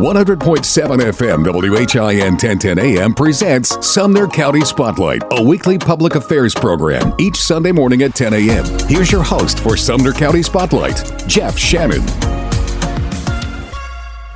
100.7 FM WHIN 1010 AM presents Sumner County Spotlight, a weekly public affairs program each Sunday morning at 10 a.m. Here's your host for Sumner County Spotlight, Jeff Shannon.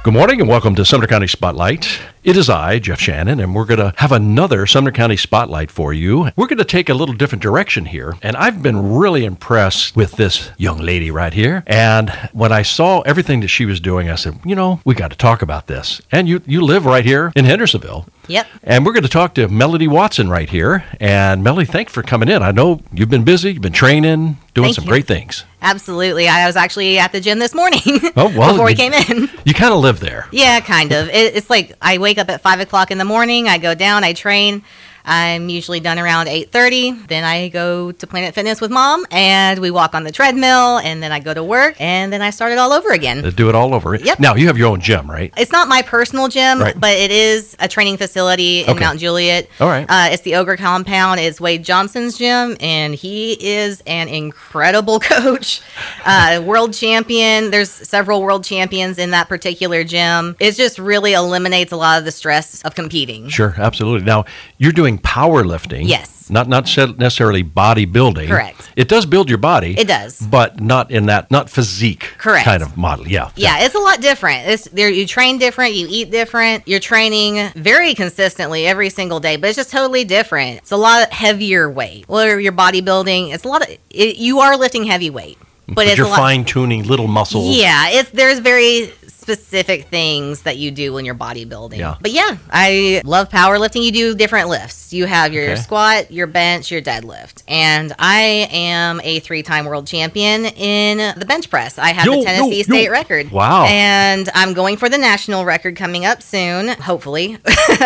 Good morning and welcome to Sumner County Spotlight. It is I, Jeff Shannon, and we're going to have another Sumner County Spotlight for you. We're going to take a little different direction here, and I've been really impressed with this young lady right here. And when I saw everything that she was doing, I said, you know, we got to talk about this. And you, you live right here in Hendersonville. Yep. And we're going to talk to Melody Watson right here. And Melody, thanks for coming in. I know you've been busy, you've been training, doing Thank some you. great things. Absolutely. I was actually at the gym this morning Oh, well, before we came in. You kind of live there. Yeah, kind of. It, it's like I wake up at five o'clock in the morning. I go down. I train. I'm usually done around eight thirty. Then I go to Planet Fitness with mom, and we walk on the treadmill. And then I go to work, and then I start it all over again. They do it all over. Yep. Now, you have your own gym, right? It's not my personal gym, Right. but it is a training facility in Okay. Mount Juliet. All right. Uh, it's the Ogre Compound. It's Wade Johnson's gym, and he is an incredible coach, uh, world champion. There's several world champions in that particular gym. It just really eliminates a lot of the stress of competing. Sure, absolutely. Now you're doing powerlifting. Yes. Not not necessarily bodybuilding. Correct. It does build your body. It does. But not in that not physique Correct. kind of model. Yeah. Yeah, it's a lot different. It's there. You train different. You eat different. You're training very consistently every single day, but it's just totally different. It's a lot heavier weight. Well, you're bodybuilding. It's a lot of. It, you are lifting heavy weight, but, But it's you're a lot. fine tuning little muscles. Yeah, it's there's very specific things that you do when you're bodybuilding. Yeah. But yeah, I love powerlifting. You do different lifts. You have your Okay. squat, your bench, your deadlift. And I am a three-time world champion in the bench press. I have Yo, the Tennessee yo. state record. Wow. And I'm going for the national record coming up soon, hopefully.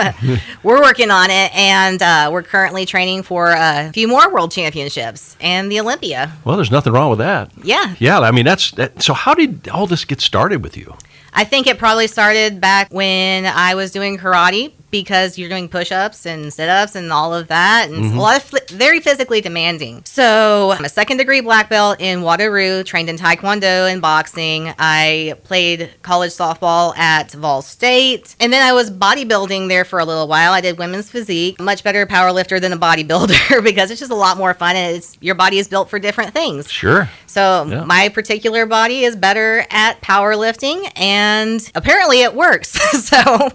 we're working on it and uh, we're currently training for a few more world championships and the Olympia. Well, there's nothing wrong with that. Yeah. Yeah. I mean, that's that, so. How did all this get started with you? I think it probably started back when I was doing karate because you're doing push-ups and sit-ups and all of that and a lot of fl- very physically demanding. So I'm a second degree black belt in Waterloo, trained in Taekwondo and boxing. I played college softball at Vol State and then I was bodybuilding there for a little while. I did women's physique, much better power lifter than a bodybuilder because it's just a lot more fun and it's your body is built for different things. Sure. So Yeah. my particular body is better at powerlifting, and apparently it works. so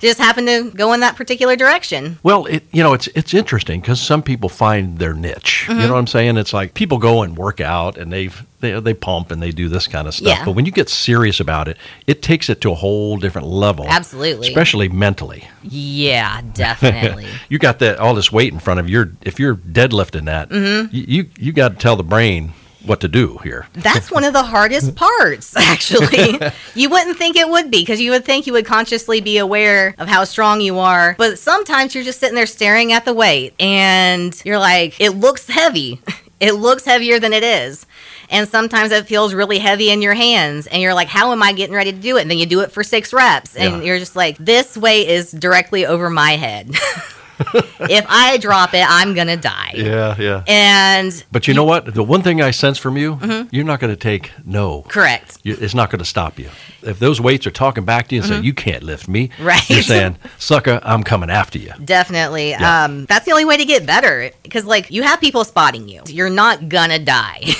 just happened to go in that particular direction. Well, it you know it's it's interesting because some people find their niche. Mm-hmm. You know what I'm saying? It's like people go and work out and they've they they pump and they do this kind of stuff. Yeah. But when you get serious about it, it takes it to a whole different level. Absolutely. especially mentally. Yeah, definitely. you got that all this weight in front of you. If you're deadlifting that, Mm-hmm. you you, you got to tell the brain what to do here. That's one of the hardest parts, actually. you wouldn't think it would be because you would think you would consciously be aware of how strong you are. But sometimes you're just sitting there staring at the weight and you're like, it looks heavy. It looks heavier than it is. And sometimes it feels really heavy in your hands. And you're like, how am I getting ready to do it? And then you do it for six reps. And Yeah. you're just like, this weight is directly over my head. if I drop it, I'm going to die. Yeah, yeah. And But you know what? The one thing I sense from you, Mm-hmm. you're not going to take no. correct. You- It's not going to stop you. If those weights are talking back to you and saying, you can't lift me, Mm-hmm. Right. you're saying, sucker, I'm coming after you. Definitely. Yeah. Um, that's the only way to get better because, like, you have people spotting you. You're not gonna die.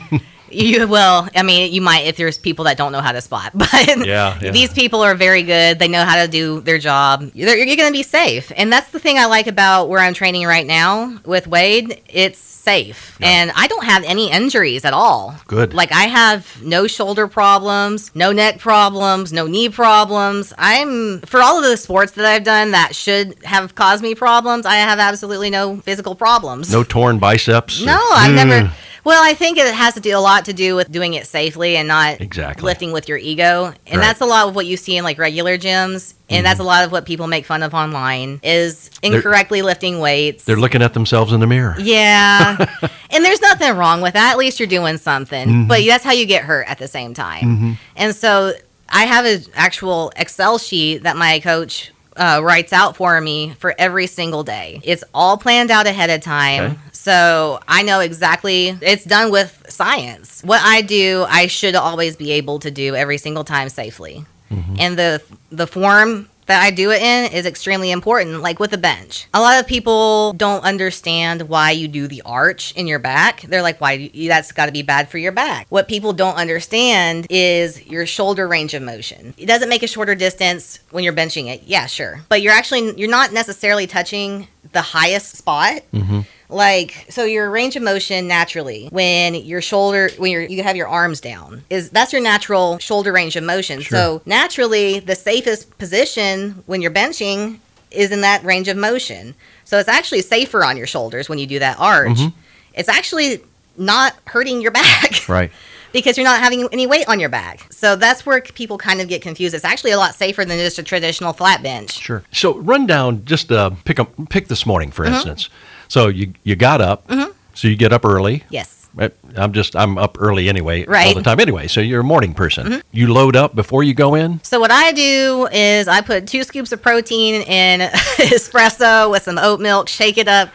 you will. I mean, you might if there's people that don't know how to spot, but Yeah, yeah. these people are very good. They know how to do their job. You're, you're gonna be safe, and that's the thing I like about where I'm training right now with Wade. It's safe, Yeah. and I don't have any injuries at all. Good. Like I have no shoulder problems, no neck problems, no knee problems. I'm for all of the sports that I've done that should have caused me problems. I have absolutely no physical problems. No torn biceps. No, or- I've never. Hmm. Well, I think it has to do a lot to do with doing it safely and not Exactly. lifting with your ego. And Right. Mm-hmm. that's a lot of what you see in like regular gyms. And that's a lot of what people make fun of online is incorrectly lifting weights. They're looking at themselves in the mirror. Yeah. and there's nothing wrong with that. At least you're doing something. Mm-hmm. But that's how you get hurt at the same time. And so I have an actual Excel sheet that my coach uh, writes out for me for every single day. It's all planned out ahead of time. Okay. So I know exactly it's done with science. What I do, I should always be able to do every single time safely. And the the form that I do it in is extremely important, like with a bench. A lot of people don't understand why you do the arch in your back. They're like, why? That's got to be bad for your back. What people don't understand is your shoulder range of motion. It doesn't make a shorter distance when you're benching it. Yeah, sure. But you're actually, you're not necessarily touching the highest spot. Mm-hmm. Like so, your range of motion naturally when your shoulder when you're you have your arms down is that's your natural shoulder range of motion. So naturally, the safest position when you're benching is in that range of motion. So it's actually safer on your shoulders when you do that arch. It's actually not hurting your back Right. because you're not having any weight on your back. So that's where people kind of get confused. It's actually a lot safer than just a traditional flat bench. Sure. So run down just uh, pick up pick this morning for Mm-hmm. instance. So you you got up. So you get up early. Yes. I'm just I'm up early anyway all Right. Mm-hmm. the time anyway. So you're a morning person. You load up before you go in. So what I do is I put two scoops of protein in espresso with some oat milk, shake it up,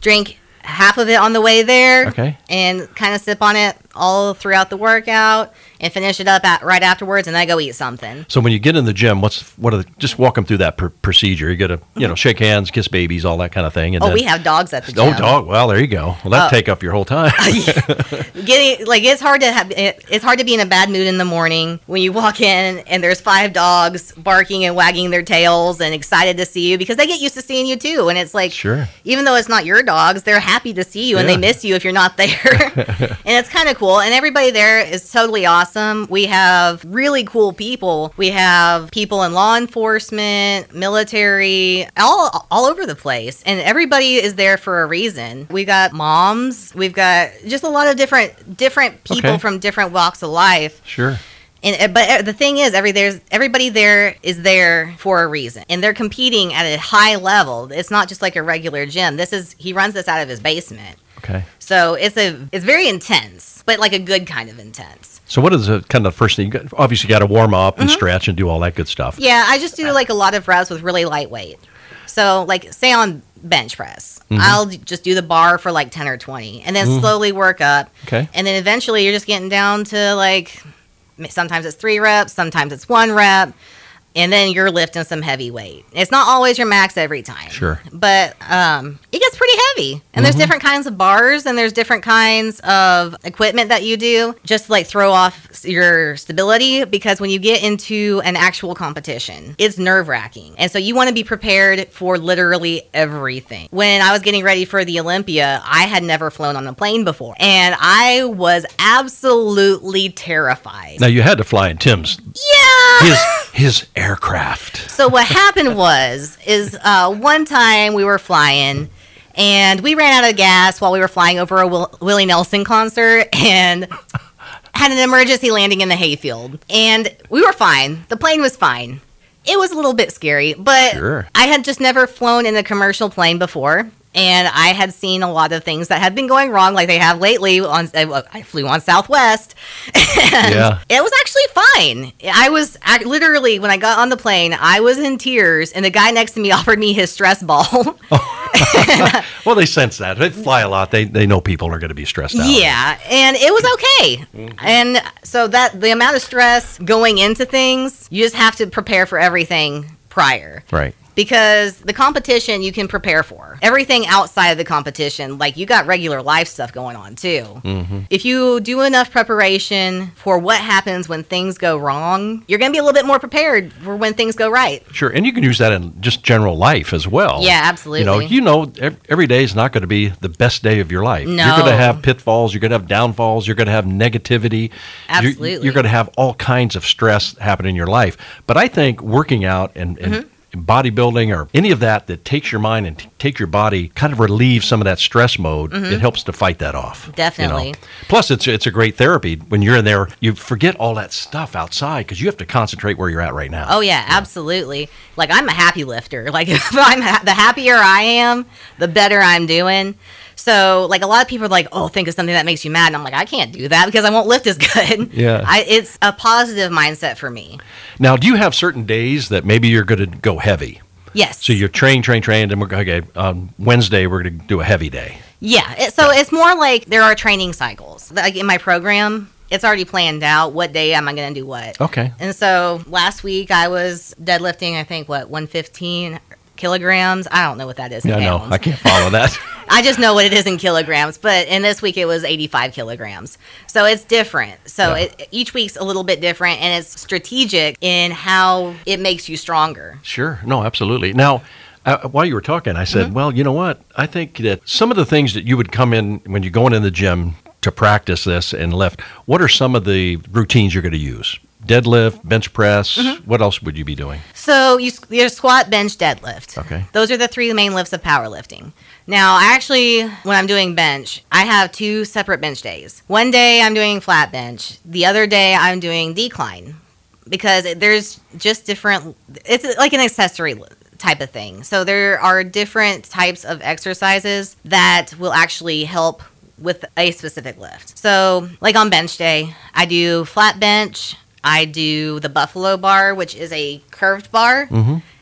drink half of it on the way there, Okay. and kind of sip on it all throughout the workout, and finish it up at, right afterwards, and then I go eat something. So when you get in the gym, what's what are the, just walk them through that pr- procedure. You got to you know mm-hmm. shake hands, kiss babies, all that kind of thing. And Oh, then, we have dogs at the oh, gym. Oh, dog. Well, there you go. Well, that Oh. take up your whole time. getting like it's hard to have it, it's hard to be in a bad mood in the morning when you walk in and there's five dogs barking and wagging their tails and excited to see you because they get used to seeing you too and it's like Sure. even though it's not your dogs they're happy to see you and Yeah. they miss you if you're not there and it's kind of cool and everybody there is totally awesome we have really cool people we have people in law enforcement military all all over the place and everybody is there for a reason we got moms we've got just a lot of different different people Okay. from different walks of life sure. and uh, but uh, the thing is, every there's everybody there is there for a reason, and they're competing at a high level. It's not just like a regular gym. This is he runs this out of his basement, Okay. so it's a it's very intense, but like a good kind of intense. So what is the kind of the first thing? You got, obviously, you got to warm up Mm-hmm. and stretch and do all that good stuff. Yeah, I just do like a lot of reps with really lightweight. So like say on bench press, Mm-hmm. I'll just do the bar for like ten or twenty, and then slowly work up. Okay. And then eventually you're just getting down to like sometimes it's three reps, sometimes it's one rep, and then you're lifting some heavy weight. It's not always your max every time. Sure. Mm-hmm. But um, it gets pretty heavy. And there's different kinds of bars and there's different kinds of equipment that you do just to like throw off your stability because when you get into an actual competition, it's nerve wracking. And so you want to be prepared for literally everything. When I was getting ready for the Olympia, I had never flown on a plane before. And I was absolutely terrified. Now you had to fly in Tim's Yeah. his his aircraft. So what happened was, is uh, one time we were flying, and we ran out of gas while we were flying over a Will- Willie Nelson concert, and had an emergency landing in the hayfield, and we were fine. The plane was fine. It was a little bit scary, but Sure. I had just never flown in a commercial plane before. And I had seen a lot of things that had been going wrong, like they have lately. On I flew on Southwest, and Yeah. it was actually fine. I was I, literally when I got on the plane, I was in tears, and the guy next to me offered me his stress ball. Well, they sense that they fly a lot. They they know people are going to be stressed out. yeah, and it was okay. Mm-hmm. And so that the amount of stress going into things, you just have to prepare for everything prior. Right. Because the competition you can prepare for everything outside of the competition like you got regular life stuff going on too Mm-hmm. if you do enough preparation for what happens when things go wrong you're going to be a little bit more prepared for when things go right Sure, and you can use that in just general life as well. Yeah, absolutely. You know, you know, every day is not going to be the best day of your life. No. You're going to have pitfalls. You're going to have downfalls. You're going to have negativity. You're- Absolutely. You're, going to have all kinds of stress happen in your life. But I think working out and, and Mm-hmm. Bodybuilding or any of that that takes your mind and t- takes your body, kind of relieve some of that stress mode, it helps to fight that off. you know. Mm-hmm. Definitely. Plus, it's it's a great therapy when you're in there. You forget all that stuff outside because you have to concentrate where you're at right now. Oh yeah, absolutely. Like I'm a happy lifter. Like if I'm ha- the happier I am, the better I'm doing. So like a lot of people are like, "Oh, think of something that makes you mad." And I'm like, "I can't do that because I won't lift as good." Yeah. I, it's a positive mindset for me. Now, do you have certain days that maybe you're going to go heavy? Yes. So you're train, train, train, and we're okay. On Wednesday, we're going to do a heavy day. Yeah. It, so it's more like there are training cycles. Like in my program, it's already planned out. What day am I going to do what? Okay. And so last week I was deadlifting. I think what 115 kilograms. I don't know what that is. in Yeah, no. I can't follow that. I just know what it is in kilograms, but in this week it was 85 kilograms. So it's different. So Yeah. it, each week's a little bit different and it's strategic in how it makes you stronger. Sure. No, absolutely. Now, uh, while you were talking, I Mm-hmm. said, well, you know what? I think that some of the things that you would come in when you're going in the gym to practice this and lift, what are some of the routines you're going to use? Deadlift, bench press. Mm-hmm. What else would you be doing? So you you squat, bench, deadlift. Okay. Those are the three main lifts of powerlifting. Now, I actually, when I'm doing bench, I have two separate bench days. One day I'm doing flat bench. The other day I'm doing decline because there's just different. It's like an accessory type of thing. So there are different types of exercises that will actually help with a specific lift. So, like on bench day, I do flat bench. I do the buffalo bar, which is a curved bar,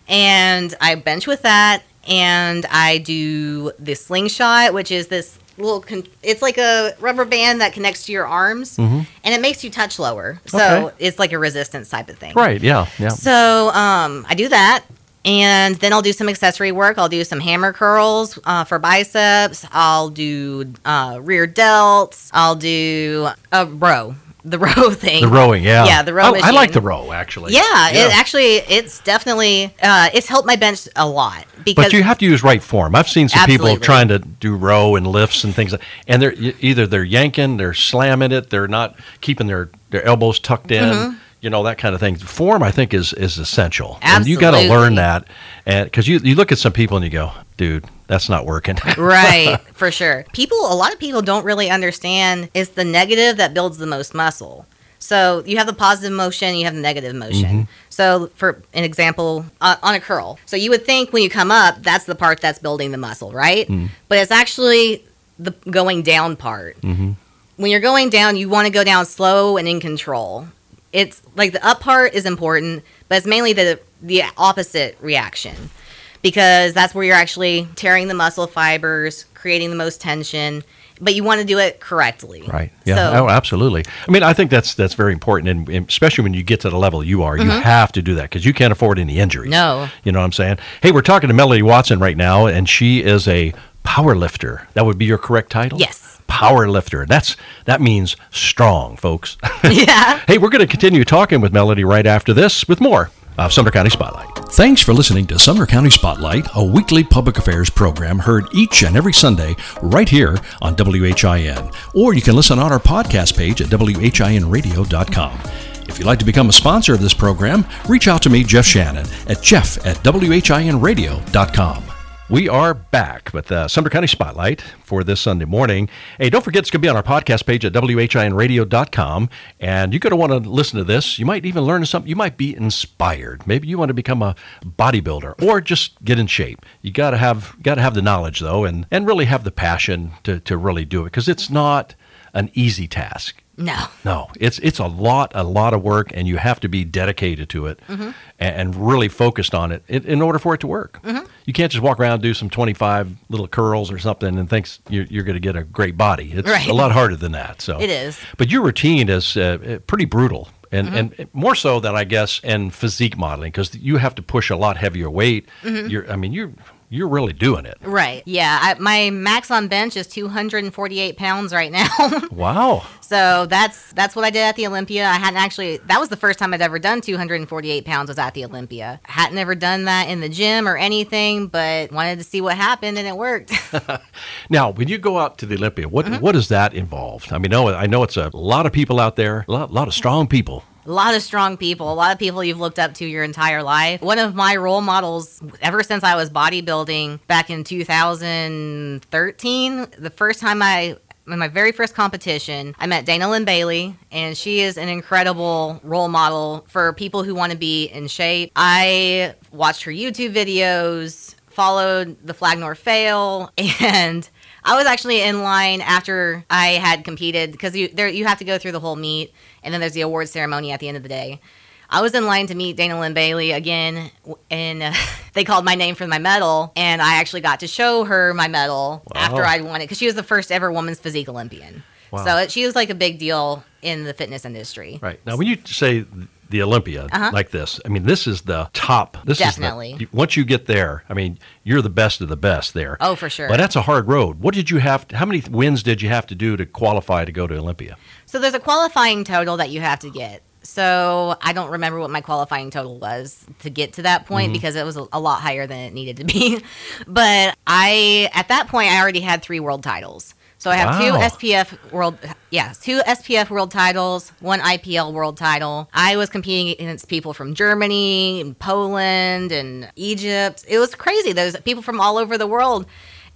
and I bench with that. And I do the slingshot, which is this little. Con- it's like a rubber band that connects to your arms, and it makes you touch lower. So Okay. it's like a resistance type of thing. Right. Yeah. Yeah. So um, I do that. And then I'll do some accessory work. I'll do some hammer curls uh, for biceps. I'll do uh, rear delts. I'll do a row, the row thing. The rowing. Yeah. Yeah, the row I, I like the row actually. Yeah, it actually it's definitely uh, it's helped my bench a lot because But you have to use right form. I've seen some people trying to do row and lifts and things, like- and they're either they're yanking, they're slamming it, they're not keeping their, their elbows tucked in, you know that kind of thing. Form, I think, is is essential, and you got to learn that. And because you you look at some people and you go, dude, that's not working. right for sure. People a lot of people don't really understand it's the negative that builds the most muscle. So you have the positive motion you have the negative motion. Mm-hmm. So for an example uh, on a curl. So you would think when you come up that's the part that's building the muscle right? Mm. But it's actually the going down part. Mm-hmm. When you're going down you want to go down slow and in control. It's like the up part is important but it's mainly the the opposite reaction because that's where you're actually tearing the muscle fibers, creating the most tension, but you want to do it correctly. Right. Yeah. So, oh, absolutely. I mean, I think that's that's very important, and, and especially when you get to the level you are, you have to do that because you can't afford any injuries. Mm-hmm. No. You know what I'm saying? Hey, we're talking to Melody Watson right now, and she is a power lifter. That would be your correct title. Yes. Power lifter. That's that means strong, folks. yeah. hey, we're going to continue talking with Melody right after this with more of Sumner County Spotlight. Thanks for listening to Sumner County Spotlight, a weekly public affairs program heard each and every Sunday right here on WHIN. Or you can listen on our podcast page at WHINradio.com. If you'd like to become a sponsor of this program, reach out to me, Jeff Shannon, at jeff at WHINradio.com. We are back with uh, Sumner County Spotlight for this Sunday morning. Hey, don't forget it's going to be on our podcast page at WHINradio.com. And you're going to want to listen to this. You might even learn something. You might be inspired. Maybe you want to become a bodybuilder or just get in shape. You got to have got to have the knowledge though, and and really have the passion to to really do it because it's not an easy task. No. No, it's it's a lot, a lot of work, and you have to be dedicated to it and, and really focused on it in, order for it to work. You can't just walk around and do some twenty five little curls or something and think you're, you're going to get a great body. It's Right. a lot harder than that. So It is. But your routine is uh, uh, pretty brutal. And, and more so than I guess in physique modeling because you have to push a lot heavier weight. You're, I mean, you're you're really doing it. Right. Yeah. I, my max on bench is 248 pounds right now. Wow. so that's that's what I did at the Olympia. I hadn't actually. That was the first time I'd ever done 248 pounds. Was at the Olympia. Hadn't ever done that in the gym or anything, but wanted to see what happened, and it worked. Now, when you go out to the Olympia, what mm-hmm. what does that involve? I mean, no, I know it's a lot of people out there, a lot, lot of strong people. A lot of strong people, a lot of people you've looked up to your entire life. One of my role models, ever since I was bodybuilding back in 2013, the first time I in my very first competition, I met Dana Linn Bailey, and she is an incredible role model for people who want to be in shape. I watched her YouTube videos, followed the Flag Nor Fail, and I was actually in line after I had competed because you there you have to go through the whole meet, and then there's the award ceremony at the end of the day. I was in line to meet Dana Linn Bailey again, and uh, they called my name for my medal, and I actually got to show her my medal Wow. after I'd won it because she was the first ever women's physique Olympian. Wow. So it, she was like a big deal in the fitness industry. Right. Now, when you say the Olympia like this, I mean, this is the top. This Uh-huh. Definitely. is the, once you get there, I mean, you're the best of the best there. Oh, for sure. But that's a hard road. What did you have? how many wins did you have to do to qualify to go to Olympia? So there's a qualifying total that you have to get. So I don't remember what my qualifying total was to get to that point because it was a lot higher than it needed to be. But I at that point I already had three world titles. So I have Wow. two SPF world yeah, two SPF world titles, one IPL world title. I was competing against people from Germany and Poland and Egypt. It was crazy. There's people from all over the world.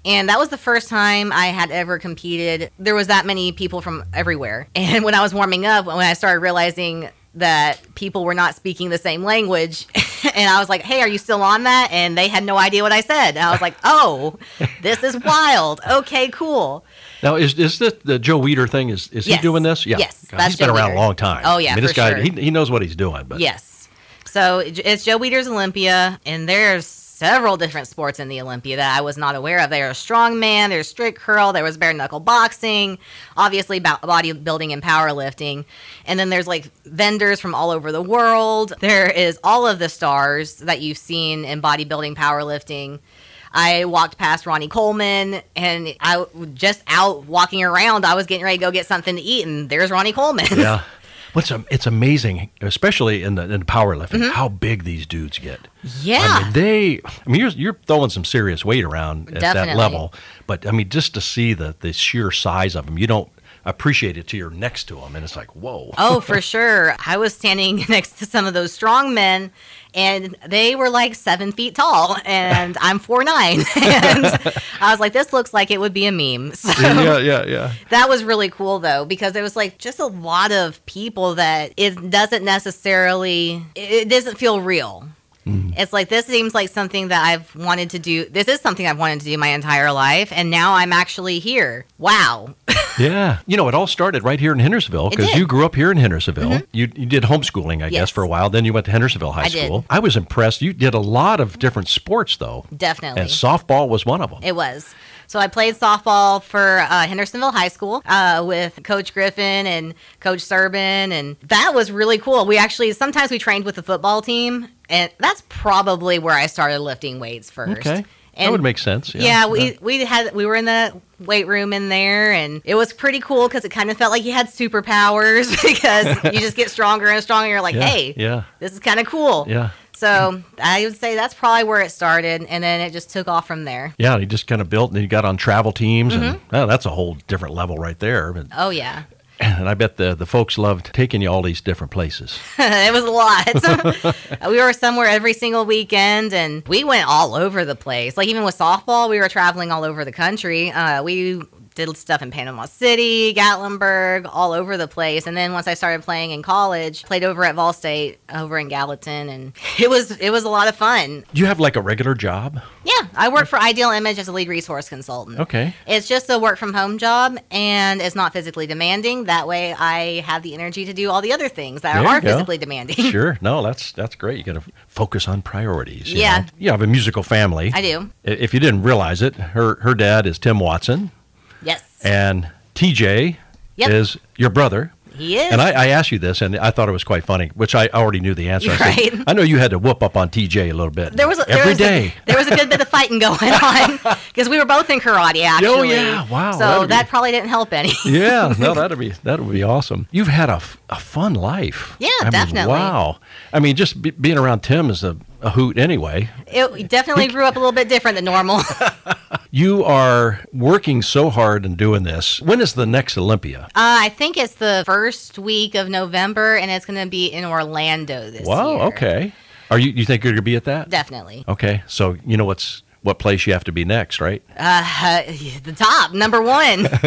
And that was the first time I had ever competed. There was that many people from everywhere. And when I was warming up, when I started realizing that people were not speaking the same language, and I was like, "Hey, are you still on that?" And they had no idea what I said. And I was like, "Oh, this is wild. Okay, cool." Now, is is this the Joe Weeder thing? Is is Yes. he doing this? Yeah. Yes, God, he's been around Weider. a long time. Oh, yeah, I mean, this guy sure. he, he knows what he's doing. But Yes. So it's Joe Weider's Olympia, and there's several different sports in the Olympia that I was not aware of. There's strongman, there's strict curl, there was bare knuckle boxing, obviously bo- bodybuilding and powerlifting, and then there's like vendors from all over the world. There is all of the stars that you've seen in bodybuilding, powerlifting. I walked past Ronnie Coleman, and I just out walking around. I was getting ready to go get something to eat, and there's Ronnie Coleman. yeah. What's it's amazing, especially in the in powerlifting, Mm-hmm. how big these dudes get. Yeah. I mean, they. I mean, you're you're throwing some serious weight around at that level, but I mean, just to see the the sheer size of them, you don't appreciate it till you're next to them, and it's like, whoa. Oh, for sure. I was standing next to some of those strong men, and they were like seven feet tall, and I'm four nine, and I was like, "This looks like it would be a meme." So yeah, yeah, yeah. that was really cool, though, because it was like just a lot of people that it doesn't necessarily, it doesn't feel real. It's like this seems like something that I've wanted to do. This is something I've wanted to do my entire life, and now I'm actually here. Wow. Yeah, you know, it all started right here in Hendersonville because. Mm-hmm. you grew up here in Hendersonville. You, you did homeschooling, I guess, for a while. Then you went to Hendersonville High I did. School. I was impressed. You did a lot of different sports, though, Definitely. and softball was one of them. It was. So I played softball for uh, Hendersonville High School uh, with Coach Griffin and Coach Serbin, and that was really cool. We actually sometimes we trained with the football team, and that's probably where I started lifting weights first. okay, that would make sense. Yeah, yeah, we we had we were in the weight room in there, and it was pretty cool because it kind of felt like you had superpowers because you just get stronger and stronger. And You're like, Yeah, hey, yeah. this is kind of cool. Yeah. So I would say that's probably where it started, and then it just took off from there. Yeah, he just kind of built, and he got on travel teams, and Mm-hmm. oh, that's a whole different level right there. But, Oh yeah. and I bet the the folks loved taking you all these different places. it was a lot. we were somewhere every single weekend, and we went all over the place. Like even with softball, we were traveling all over the country. Uh, we did stuff in Panama City, Gatlinburg, all over the place. And then once I started playing in college, played over at Vol State over in Gallatin, and it was it was a lot of fun. Do you have like a regular job? Yeah, I work for Ideal Image as a lead resource consultant. Okay. It's just a work from home job and it's not physically demanding. That way I have the energy to do all the other things that There are physically demanding. Sure. No, that's that's great. You got to focus on priorities. Yeah. know. You have a musical family. I do. If you didn't realize it, her her dad is Tim Watson. And TJ Yep. is your brother. He is. And I, I asked you this, and I thought it was quite funny, which I already knew the answer. I, said, Right. I know you had to whoop up on TJ a little bit. there was a, there was day. A, there was a good bit of fighting going on because we were both in karate oh, actually. Oh, yeah. Wow, So that'd that probably didn't help any. yeah, no, that'd be that would be awesome. You've had a, a fun life. Yeah, I mean, definitely. wow. I mean, just be, being around Tim is a, a hoot anyway. It definitely grew up a little bit different than normal. You are working so hard and doing this. When is the next Olympia? Uh, I think it's the first week of November, and it's going to be in Orlando this wow. year. Wow, okay. Are you? You think you're going to be at that? Definitely. Okay. So you know what's what place you have to be next, right? Uh, the top, number one.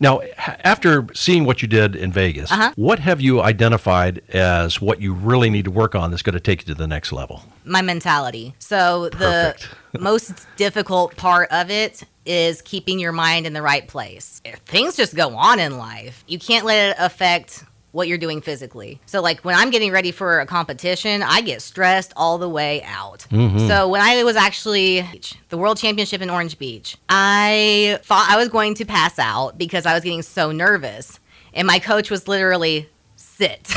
Now, after seeing what you did in Vegas, Uh-huh. what have you identified as what you really need to work on that's going to take you to the next level? my mentality. So Perfect. the most difficult part of it is keeping your mind in the right place. If things just go on in life. You can't let it affect what you're doing physically. So like when I'm getting ready for a competition, I get stressed all the way out. Mm-hmm. So when I was actually the world championship in Orange Beach, I thought I was going to pass out because I was getting so nervous. And my coach was literally sit.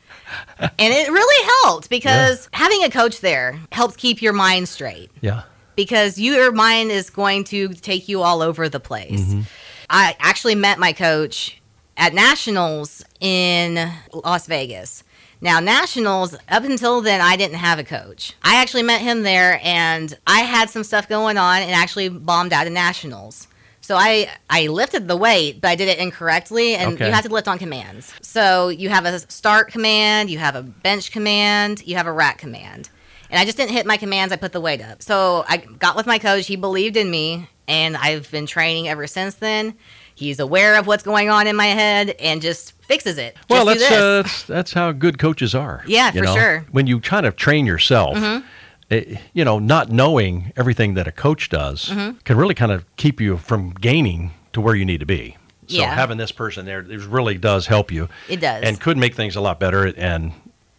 and it really helped because having a coach there helps keep your mind straight Yeah. because your mind is going to take you all over the place. Mm-hmm. I actually met my coach at Nationals in Las Vegas. Now, Nationals, up until then, I didn't have a coach. I actually met him there and I had some stuff going on and actually bombed out of Nationals. So I, I lifted the weight, but I did it incorrectly, and Okay. you have to lift on commands. So you have a start command, you have a bench command, you have a rack command. And I just didn't hit my commands. I put the weight up. So I got with my coach. He believed in me, and I've been training ever since then. He's aware of what's going on in my head and just fixes it. Just Well, that's, uh, that's that's how good coaches are. Yeah, for know? sure. Mm-hmm. When you kind of train yourself, it, you know, not knowing everything that a coach does Mm-hmm. can really kind of keep you from gaining to where you need to be. So Yeah. having this person there, it really does help you. It does. and could make things a lot better and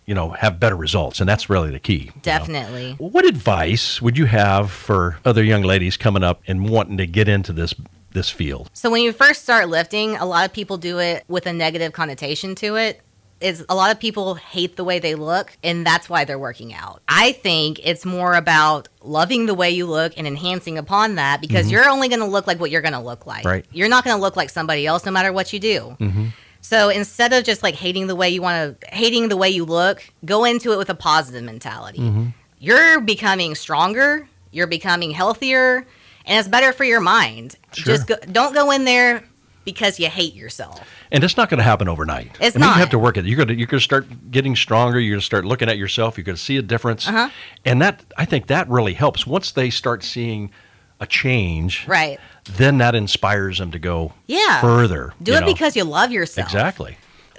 you know have better results, and that's really the key. you know? Definitely. What advice would you have for other young ladies coming up and wanting to get into this this field? So when you first start lifting, a lot of people do it with a negative connotation to it. Is a lot of people hate the way they look, and that's why they're working out. I think it's more about loving the way you look and enhancing upon that because mm-hmm. you're only going to look like what you're going to look like. Right. You're not going to look like somebody else no matter what you do. Mm-hmm. So instead of just like hating the way you want to, hating the way you look, go into it with a positive mentality. Mm-hmm. You're becoming stronger, you're becoming healthier, and it's better for your mind. Sure. Just go, don't go in there because you hate yourself. And it's not going to happen overnight. It's I mean, not. You have to work at it. You're going to you're going to start getting stronger. You're going to start looking at yourself. You're going to see a difference. Uh-huh. And that I think that really helps. Once they start seeing a change, Right. then that inspires them to go Yeah. further. Do it know. because you love yourself. exactly.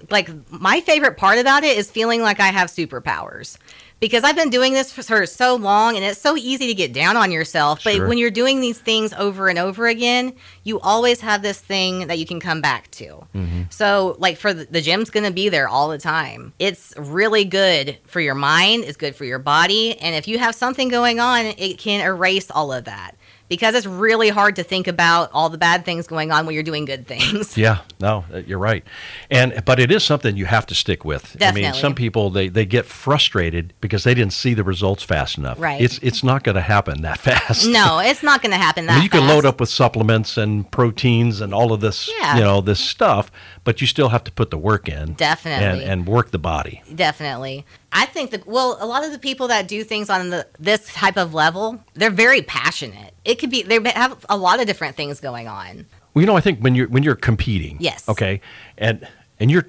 like my favorite part about it is feeling like I have superpowers. Because I've been doing this for, so long and it's so easy to get down on yourself. But Sure. when you're doing these things over and over again, you always have this thing that you can come back to. Mm-hmm. So, like, for the, the gym's going to be there all the time. It's really good for your mind, it's good for your body. And if you have something going on, it can erase all of that. Because it's really hard to think about all the bad things going on when you're doing good things. Yeah, no, uh, you're right. And but it is something you have to stick with. I mean, Definitely. some people they, they get frustrated because they didn't see the results fast enough. Right. It's it's not going to happen that fast. No, it's not going to happen that I mean, you can fast. load up with supplements and proteins and all of this, Yeah. you know, this stuff, but you still have to put the work in. Definitely. And, and work the body. Definitely. I think that well, a lot of the people that do things on the this type of level, they're very passionate. It could be they have a lot of different things going on. Well, you know, I think when you're when you're competing, Yes. okay, and and you're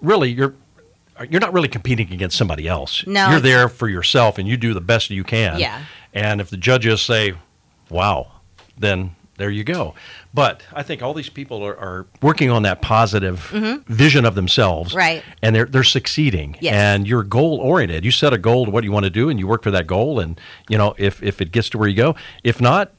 really you're you're not really competing against somebody else. No, you're there for yourself, and you do the best you can. Yeah. And if the judges say, "Wow," then there you go. But I think all these people are, are working on that positive vision of themselves, Mm-hmm. Right. And they're they're succeeding. Yes. And you're goal oriented. You set a goal to what you want to do, and you work for that goal. And you know, if if it gets to where you go, if not,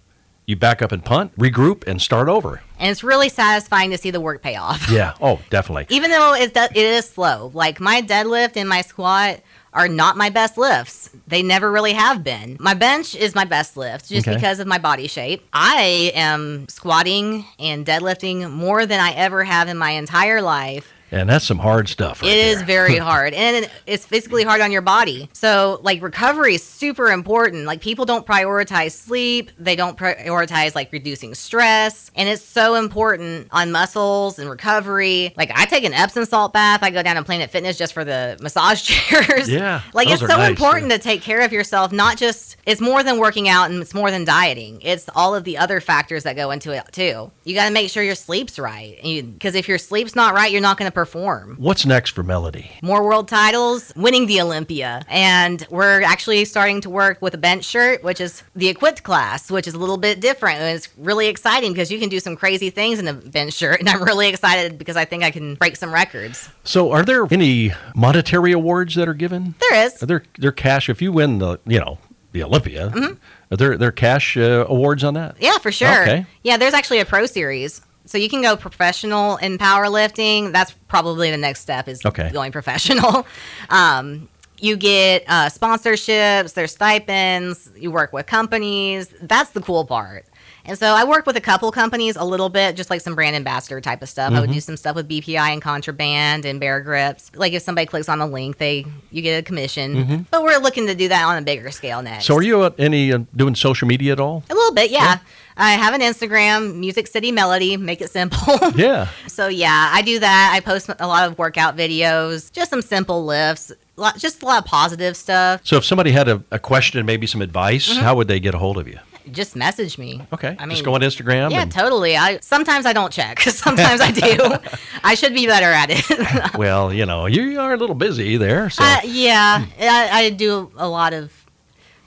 you back up and punt, regroup, and start over. And it's really satisfying to see the work pay off. Yeah. Oh, definitely. Even though it, it is slow. Like my deadlift and my squat are not my best lifts. They never really have been. My bench is my best lift just Okay. because of my body shape. I am squatting and deadlifting more than I ever have in my entire life And that's some hard stuff. Right It is there. very hard, and it's physically hard on your body. So, like, recovery is super important. Like, people don't prioritize sleep, they don't prioritize like reducing stress, and it's so important on muscles and recovery. Like, I take an Epsom salt bath. I go down to Planet Fitness just for the massage chairs. Yeah, like it's so nice, important yeah. to take care of yourself. Not just it's more than working out and it's more than dieting. It's all of the other factors that go into it too. You got to make sure your sleep's right, because if your sleep's not right, you're not going to perform What's next for Melody? more world titles, winning the Olympia. And we're actually starting to work with a bench shirt, which is the equipped class, which is a little bit different. And it's really exciting because you can do some crazy things in a bench shirt. And I'm really excited because I think I can break some records. So, are there any monetary awards that are given? There is. Are there there cash if you win the you know the Olympia? Mm-hmm. Are there there cash uh, awards on that? Yeah, for sure. Okay. Yeah, there's actually a pro series. So you can go professional in powerlifting. That's probably the next step is Okay. going professional. Um, you get uh, sponsorships, there's stipends, you work with companies. That's the cool part. And so I work with a couple companies a little bit, just like some brand ambassador type of stuff. I would do some stuff with BPI and Contraband and Bear Grips. Like if somebody clicks on a link, they you get a commission. But we're looking to do that on a bigger scale next. So, are you any uh, doing social media at all? A little bit, yeah. I have an Instagram, Music City Melody, make it simple. Yeah. so yeah, I do that. I post a lot of workout videos, just some simple lifts, just a lot of positive stuff. So, if somebody had a, a question and maybe some advice, Mm-hmm. how would they get a hold of you? Just message me. Okay, I mean, just go on Instagram. Yeah, and, totally. I sometimes I don't check. Sometimes I do. I should be better at it. well, you know, you are a little busy there. So, Uh, yeah, I, I do a lot of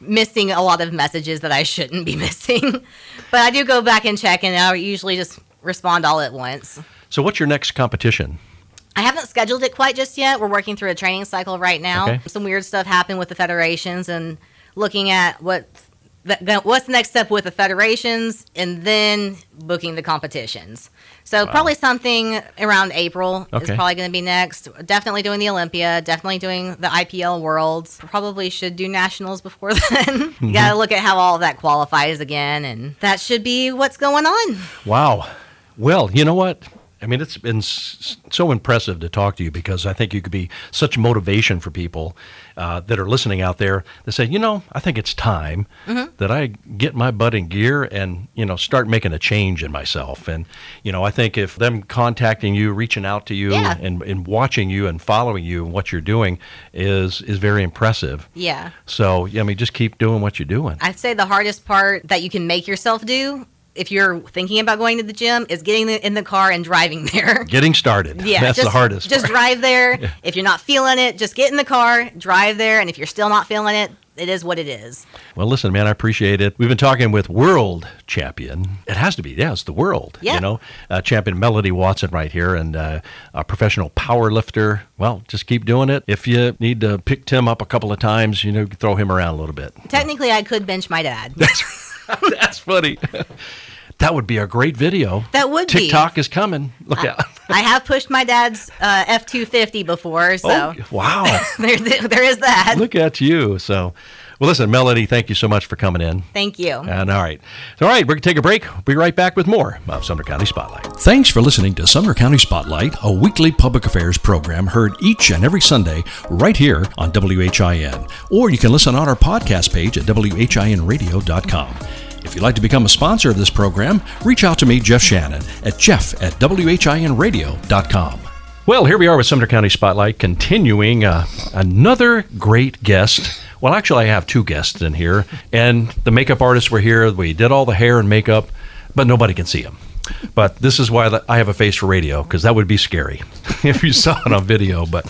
missing a lot of messages that I shouldn't be missing, but I do go back and check, and I usually just respond all at once. so what's your next competition? I haven't scheduled it quite just yet. We're working through a training cycle right now. Okay. Some weird stuff happened with the federations and looking at what the, what's the next step with the federations and then booking the competitions. So probably something around April is probably going to be next. Definitely doing the Olympia, definitely doing the IPL Worlds. Probably should do nationals before then. you got to mm-hmm. look at how all that qualifies again and that should be what's going on. Wow. Well, you know what? I mean, it's been s- so impressive to talk to you because I think you could be such motivation for people uh, that are listening out there that say, you know, I think it's time Mm-hmm. that I get my butt in gear and, you know, start making a change in myself. And, you know, I think if them contacting you, reaching out to you, Yeah. and, and watching you and following you and what you're doing is is very impressive. Yeah. So, I mean, just keep doing what you're doing. I'd say the hardest part that you can make yourself do if you're thinking about going to the gym is getting in the car and driving there. Getting started. Yeah, That's just, the hardest. Just part. drive there. If you're not feeling it, just get in the car, drive there, and if you're still not feeling it, it is what it is. Well, listen, man, I appreciate it. We've been talking with world champion. It has to be, yeah, it's the world. Yeah. You know, uh, champion Melody Watson right here, and uh, a professional power lifter. Well, just keep doing it. If you need to pick Tim up a couple of times, you know, throw him around a little bit. Technically, I could bench my dad. That's funny. That would be a great video. That would be. TikTok is coming. Look out. I have pushed my dad's uh, F two fifty before, so Oh, wow. there, there is that. Look at you. So, well, listen, Melody, thank you so much for coming in. Thank you. And all right. All right, we're going to take a break. We'll be right back with more of Sumner County Spotlight. Thanks for listening to Sumner County Spotlight, a weekly public affairs program heard each and every Sunday right here on WHIN. Or you can listen on our podcast page at WHINradio.com. If you'd like to become a sponsor of this program, reach out to me, Jeff Shannon, at jeff at WHINradio.com. Well, here we are with Sumner County Spotlight, continuing uh, another great guest. Well, actually, I have two guests in here, and the makeup artists were here. We did all the hair and makeup, but nobody can see them. But this is why I have a face for radio, because that would be scary if you saw it on video. But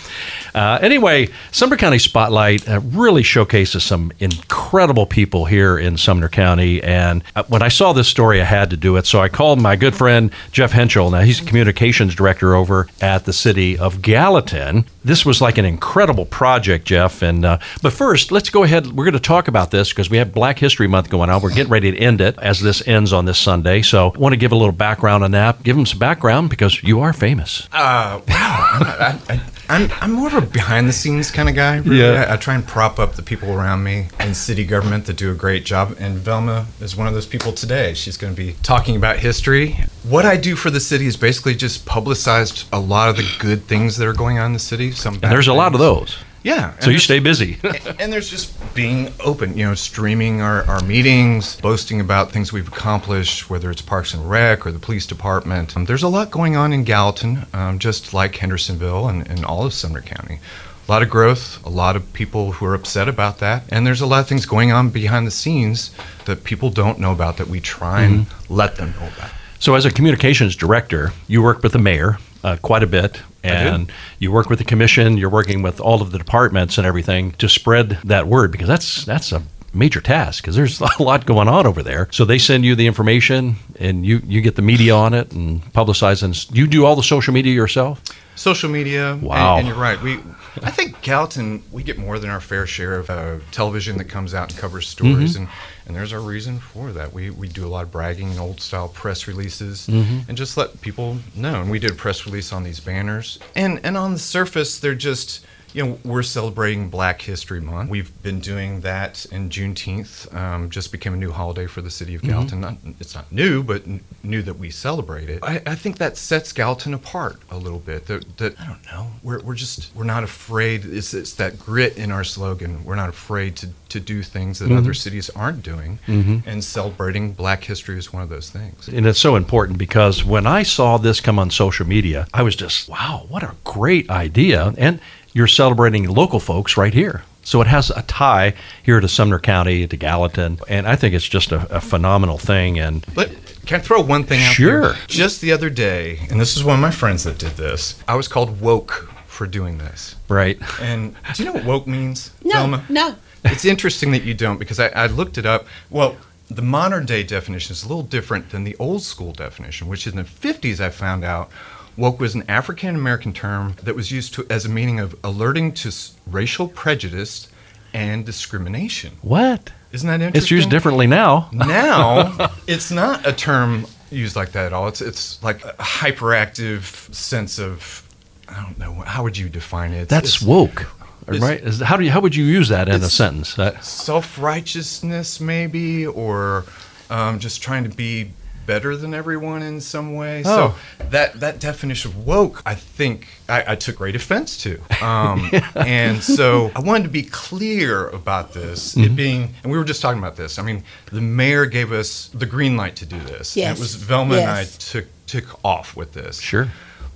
uh, anyway, Sumner County Spotlight uh, really showcases some incredible people here in Sumner County. And uh, when I saw this story, I had to do it. So I called my good friend Jeff Henschel. Now, he's communications director over at the city of Gallatin. This was like an incredible project, Jeff. And uh, but first, let's go ahead. We're going to talk about this because we have Black History Month going on. We're getting ready to end it as this ends on this Sunday. So I want to give a little background on that. Give them some background because you are famous. Uh, wow. I'm I, I, I'm, I'm more of a behind the scenes kind of guy. Really. Yeah. I, I try and prop up the people around me in city government that do a great job. And Velma is one of those people today. She's going to be talking about history. What I do for the city is basically just publicized a lot of the good things that are going on in the city. Some And there's a lot of those. Yeah. So you stay busy. and there's just being open, you know, streaming our, our meetings, boasting about things we've accomplished, whether it's Parks and Rec or the police department. Um, there's a lot going on in Gallatin, um, just like Hendersonville and, and all of Sumner County. A lot of growth, a lot of people who are upset about that, and there's a lot of things going on behind the scenes that people don't know about that we try and let them know about. So, as a communications director, you work with the mayor uh, quite a bit, and you work with the commission. You're working with all of the departments and everything to spread that word because that's that's a major task because there's a lot going on over there. So they send you the information, and you you get the media on it and publicize. And you do all the social media yourself. social media. and- Wow. And, you're right. We, I think Gallatin, we get more than our fair share of uh, television that comes out and covers stories, Mm-hmm. and, and there's a reason for that. We, we do a lot of bragging and old style press releases, Mm-hmm. and just let people know. And we did a press release on these banners, and and on the surface, they're just. You know, we're celebrating Black History Month. We've been doing that in Juneteenth. Um, just became a new holiday for the city of Mm-hmm. Not, it's not new, but n- new that we celebrate it. I, I think that sets Gallatin apart a little bit. That, that I don't know. We're, we're just we're not afraid. It's, it's that grit in our slogan. We're not afraid to, to do things that other cities aren't doing, and celebrating Black history is one of those things. And it's so important because when I saw this come on social media, I was just, wow, what a great idea. And you're celebrating local folks right here. So it has a tie here to Sumner County, to Gallatin. And I think it's just a, a phenomenal thing. And But can I throw one thing out Sure. there? Just the other day, and this is one of my friends that did this. I was called woke for doing this. right. And do you know what woke means, No, Velma? no. It's interesting that you don't because I, I looked it up. Well, the modern day definition is a little different than the old school definition, which in the 50s I found out woke was an African American term that was used to, as a meaning of alerting to s- racial prejudice and discrimination. What? Isn't that interesting? It's used differently now. Now, it's not a term used like that at all. It's it's like a hyperactive sense of I don't know how would you define it. That's It's woke, it's- right? How do you, how would you use that in a sentence? Self righteousness, maybe, or um, just trying to be better than everyone in some way. Oh. So that that definition of woke, I think I, I took great offense to, um, and so I wanted to be clear about this. Mm-hmm. It being, and we were just talking about this. I mean, the mayor gave us the green light to do this. And Yes. it was Velma and I took took off with this. sure.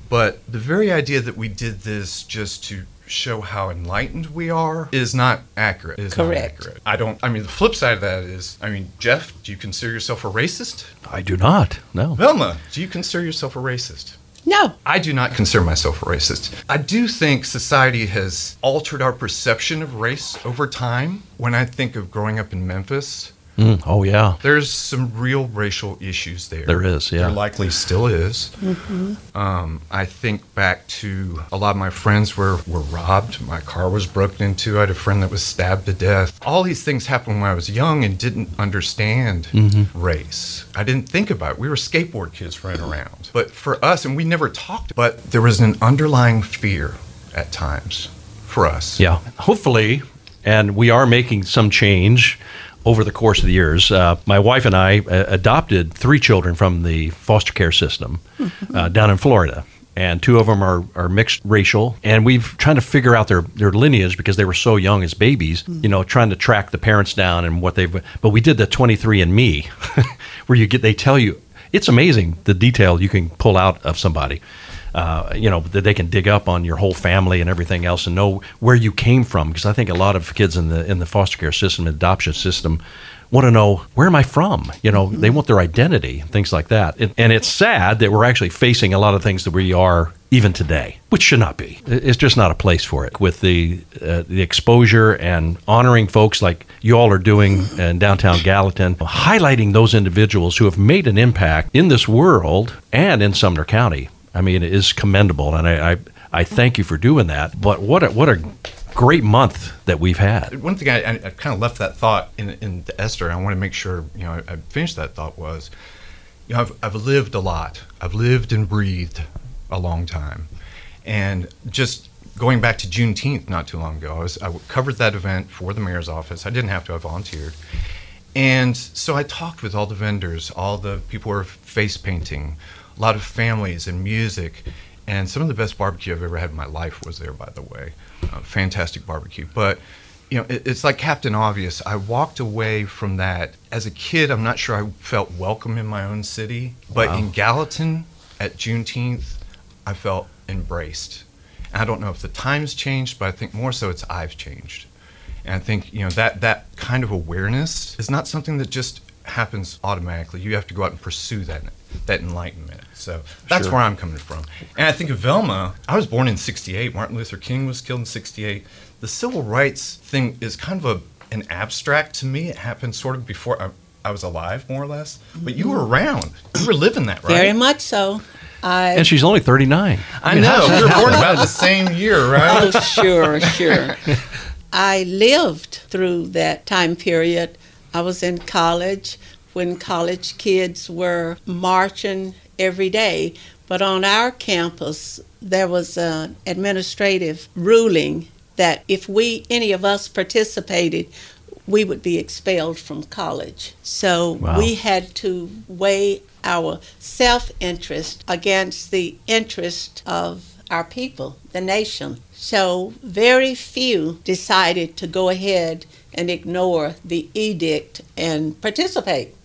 But the very idea that we did this just to show how enlightened we are is not accurate. Is not Correct. accurate. I don't. I mean, the flip side of that is, I mean, Jeff, do you consider yourself a racist? I do not. No. Velma, do you consider yourself a racist? No. I do not consider myself a racist. I do think society has altered our perception of race over time. When I think of growing up in Memphis, Mm, oh, yeah. there's some real racial issues there. There is, yeah. There likely still is. Um, I think back to a lot of my friends were, were robbed. My car was broken into. I had a friend that was stabbed to death. All these things happened when I was young and didn't understand Mm-hmm. race. I didn't think about it. We were skateboard kids running around. But for us, and we never talked, but there was an underlying fear at times for us. Yeah. Hopefully, and we are making some change over the course of the years. Uh, my wife and I uh, adopted three children from the foster care system uh, down in Florida. And two of them are, are mixed racial, and we've trying to figure out their, their lineage because they were so young as babies. You know, trying to track the parents down and what they've. But we did the twenty three and Me, where you get they tell you it's amazing the detail you can pull out of somebody uh, you know that they can dig up on your whole family and everything else and know where you came from. Because I think a lot of kids in the in the foster care system adoption system want to know where am I from? You know they want their identity and things like that. And, and it's sad that we're actually facing a lot of things that we are even today which should not be. It's just not a place for it. With the uh, the exposure and honoring folks like you all are doing in downtown Gallatin highlighting those individuals who have made an impact in this world and in Sumner County I mean, it is commendable, and I, I, I thank you for doing that. But what a, what a great month that we've had. one thing I, I, kind of left that thought in, in the Esther. I want to make sure you know I, I finished that thought was, you know, I've, I've lived a lot. I've lived and breathed a long time, and just going back to Juneteenth not too long ago. I was I covered that event for the mayor's office. I didn't have to. I volunteered, and so I talked with all the vendors, all the people who were face painting, a lot of families and music, and some of the best barbecue I've ever had in my life was there. By the way, uh, fantastic barbecue, but. You know, it, it's like Captain Obvious. I walked away from that as a kid. I'm not sure I felt welcome in my own city, but Wow. in Gallatin at Juneteenth, I felt embraced. And I don't know if the times changed, but I think more so it's I've changed. And I think, you know, that, that kind of awareness is not something that just happens automatically. You have to go out and pursue that, that enlightenment. So that's Sure. where I'm coming from. And I think of Velma, I was born in 68. Martin Luther King was killed in 68. The civil rights thing is kind of a, an abstract to me. It happened sort of before I, I was alive, more or less. But you were mm-hmm. around. You were living that, right? Very much so. I And she's only 39. I know. We were born about the same year, right? Oh, sure, sure. I lived through that time period. I was in college when college kids were marching every day. But on our campus, there was an administrative ruling that if we, any of us, participated, we would be expelled from college. So Wow. we had to weigh our self interest against the interest of our people, the nation. So very few decided to go ahead and ignore the edict and participate.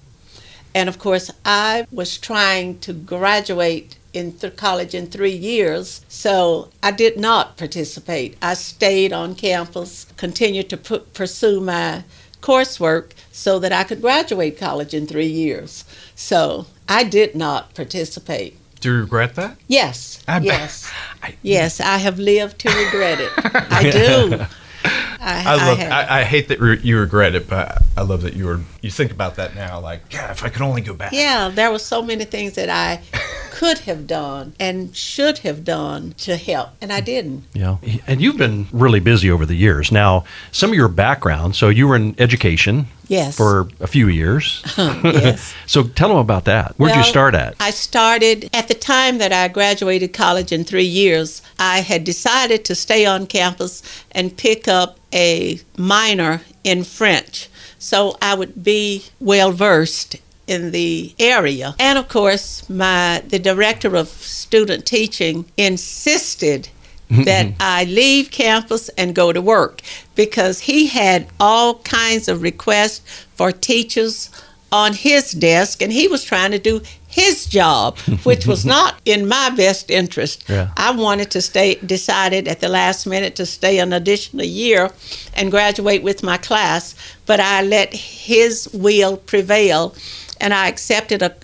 And of course, I was trying to graduate in th- college in three years, so I did not participate. I stayed on campus, continued to pu- pursue my coursework so that I could graduate college in three years. So I did not participate. Do you regret that? Yes, I yes, I- yes. I have lived to regret it. I do. I, I love. have. I, I hate that re- you regret it, but I love that you were. You think about that now, like, yeah, if I could only go back. Yeah, there were so many things that I could have done and should have done to help, and I didn't. Yeah. And you've been really busy over the years. Now, some of your background, so you were in education Yes. for a few years. Uh-huh, yes. So tell them about that. Where'd you start at? I started at the time that I graduated college in three years. I had decided to stay on campus and pick up a minor in French, so I would be well versed in the area. And of course, my the director of student teaching insisted that I leave campus and go to work because he had all kinds of requests for teachers on his desk and he was trying to do his job which was not in my best interest Yeah. i wanted to stay decided at the last minute to stay an additional year and graduate with my class but i let his will prevail and i accepted a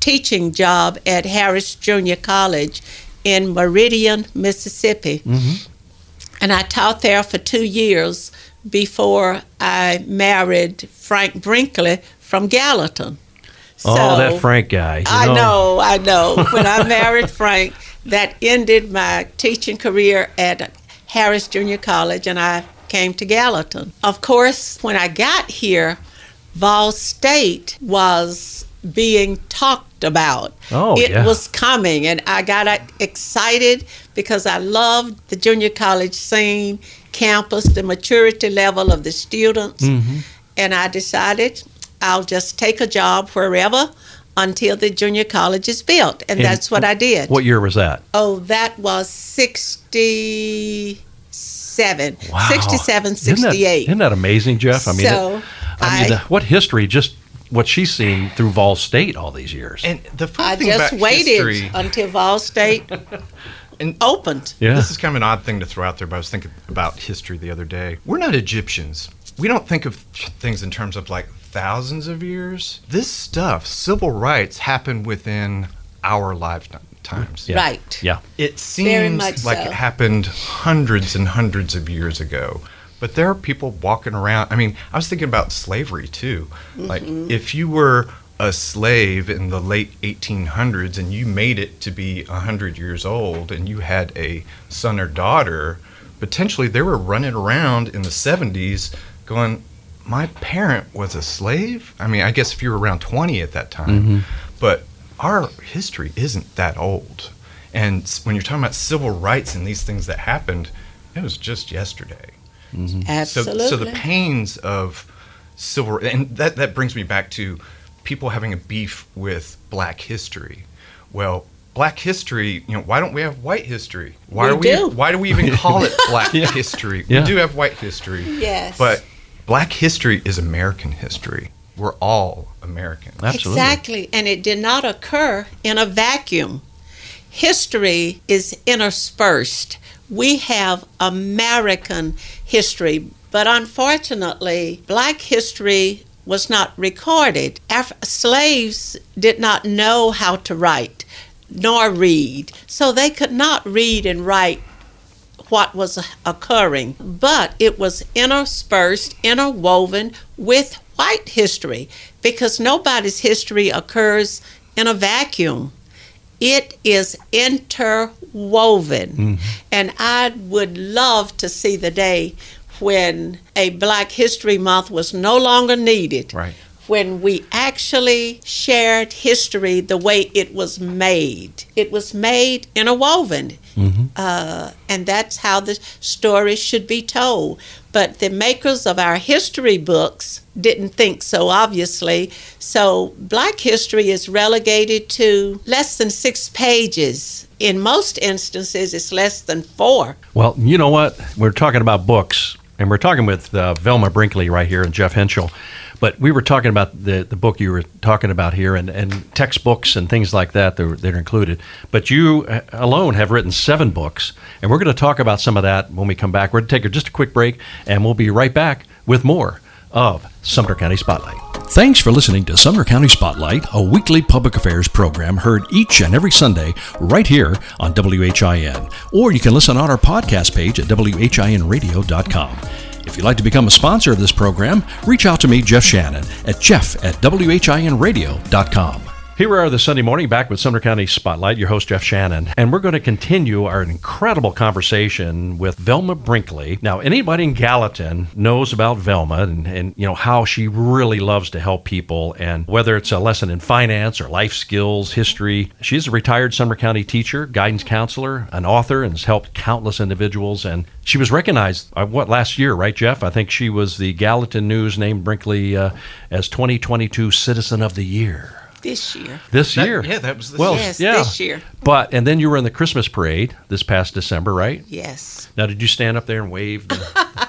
teaching job at harris junior college in meridian mississippi mm-hmm. and I taught there for two years before I married Frank Brinkley from Gallatin. Oh, that Frank guy. you I know, I know. When I married Frank, that ended my teaching career at Harris Junior College, and I came to Gallatin. Of course, when I got here, Vol State was being talked about. Oh, it yeah. was coming, and I got uh, excited because I loved the junior college scene, campus, the maturity level of the students, Mm-hmm. and I decided I'll just take a job wherever until the junior college is built, and, And that's what I did. What year was that? Oh, that was 67. Wow. 67, Isn't that- 68. Isn't that amazing, Jeff? I mean, So, it- I mean, I- uh, what history? Just what she's seen through Vol State all these years. And the fun I thing just about waited history, until Vol State And- opened. yeah. This is kind of an odd thing to throw out there, but I was thinking about history the other day. We're not Egyptians. We don't think of things in terms of like thousands of years. This stuff, civil rights, happened within our lifetimes. Yeah. Right. Yeah. It seems like so. it happened hundreds and hundreds of years ago. But there are people walking around. I mean, I was thinking about slavery too. Like, mm-hmm. if you were a slave in the late 1800s and you made it to be 100 years old and you had a son or daughter, potentially they were running around in the 70s going, My parent was a slave? I mean, I guess if you were around 20 at that time. Mm-hmm. But our history isn't that old. And when you're talking about civil rights and these things that happened, It was just yesterday. Absolutely. So, so the pains of civil, and that, that brings me back to people having a beef with black history. Well, black history, you know, why don't we have white history? Why We are we do. why do we even call it black Yeah. history? Yeah. We do have white history. Yes. But black history is American history. We're all American. Absolutely. Exactly. And it did not occur in a vacuum. History is interspersed. We have American history, but unfortunately, black history was not recorded. Af- slaves did not know how to write nor read, so they could not read and write what was occurring, but it was interspersed, interwoven with white history because nobody's history occurs in a vacuum. It is interwoven. Mm-hmm. And I would love to see the day when a Black History Month was no longer needed. Right. When we actually shared history the way it was made. It was made interwoven. Uh, and that's how the story should be told. But the makers of our history books didn't think so, obviously. So black history is relegated to less than six pages. In most instances, it's less than four. Well, you know what? We're talking about books, and we're talking with uh, Velma Brinkley right here and Jeff Henschel. But we were talking about the, the book you were talking about here and, and textbooks and things like that that are, that are included. But you uh, alone have written seven books, and we're going to talk about some of that when we come back. We're going to take just a quick break, and we'll be right back with more of Sumner County Spotlight. Thanks for listening to Sumner County Spotlight, a weekly public affairs program heard each and every Sunday right here on WHIN. Or you can listen on our podcast page at WHINradio.com. If you'd like to become a sponsor of this program, reach out to me, Jeff Shannon, at jeff at WHINradio.com. Here we are this Sunday morning back with Sumner County Spotlight, your host Jeff Shannon, and we're going to continue our incredible conversation with Velma Brinkley. Now, anybody in Gallatin knows about Velma and, and you know how she really loves to help people, and whether it's a lesson in finance or life skills, history. She's a retired Sumner County teacher, guidance counselor, an author, and has helped countless individuals. And she was recognized uh, what last year, right, Jeff? I think she was the Gallatin News named Brinkley uh, as 2022 Citizen of the Year. This year. This That- year. yeah, that was this well, year. Yes, yeah. this year. But and then you were in the Christmas parade this past December, right? Yes. Now, did you stand up there and wave? the-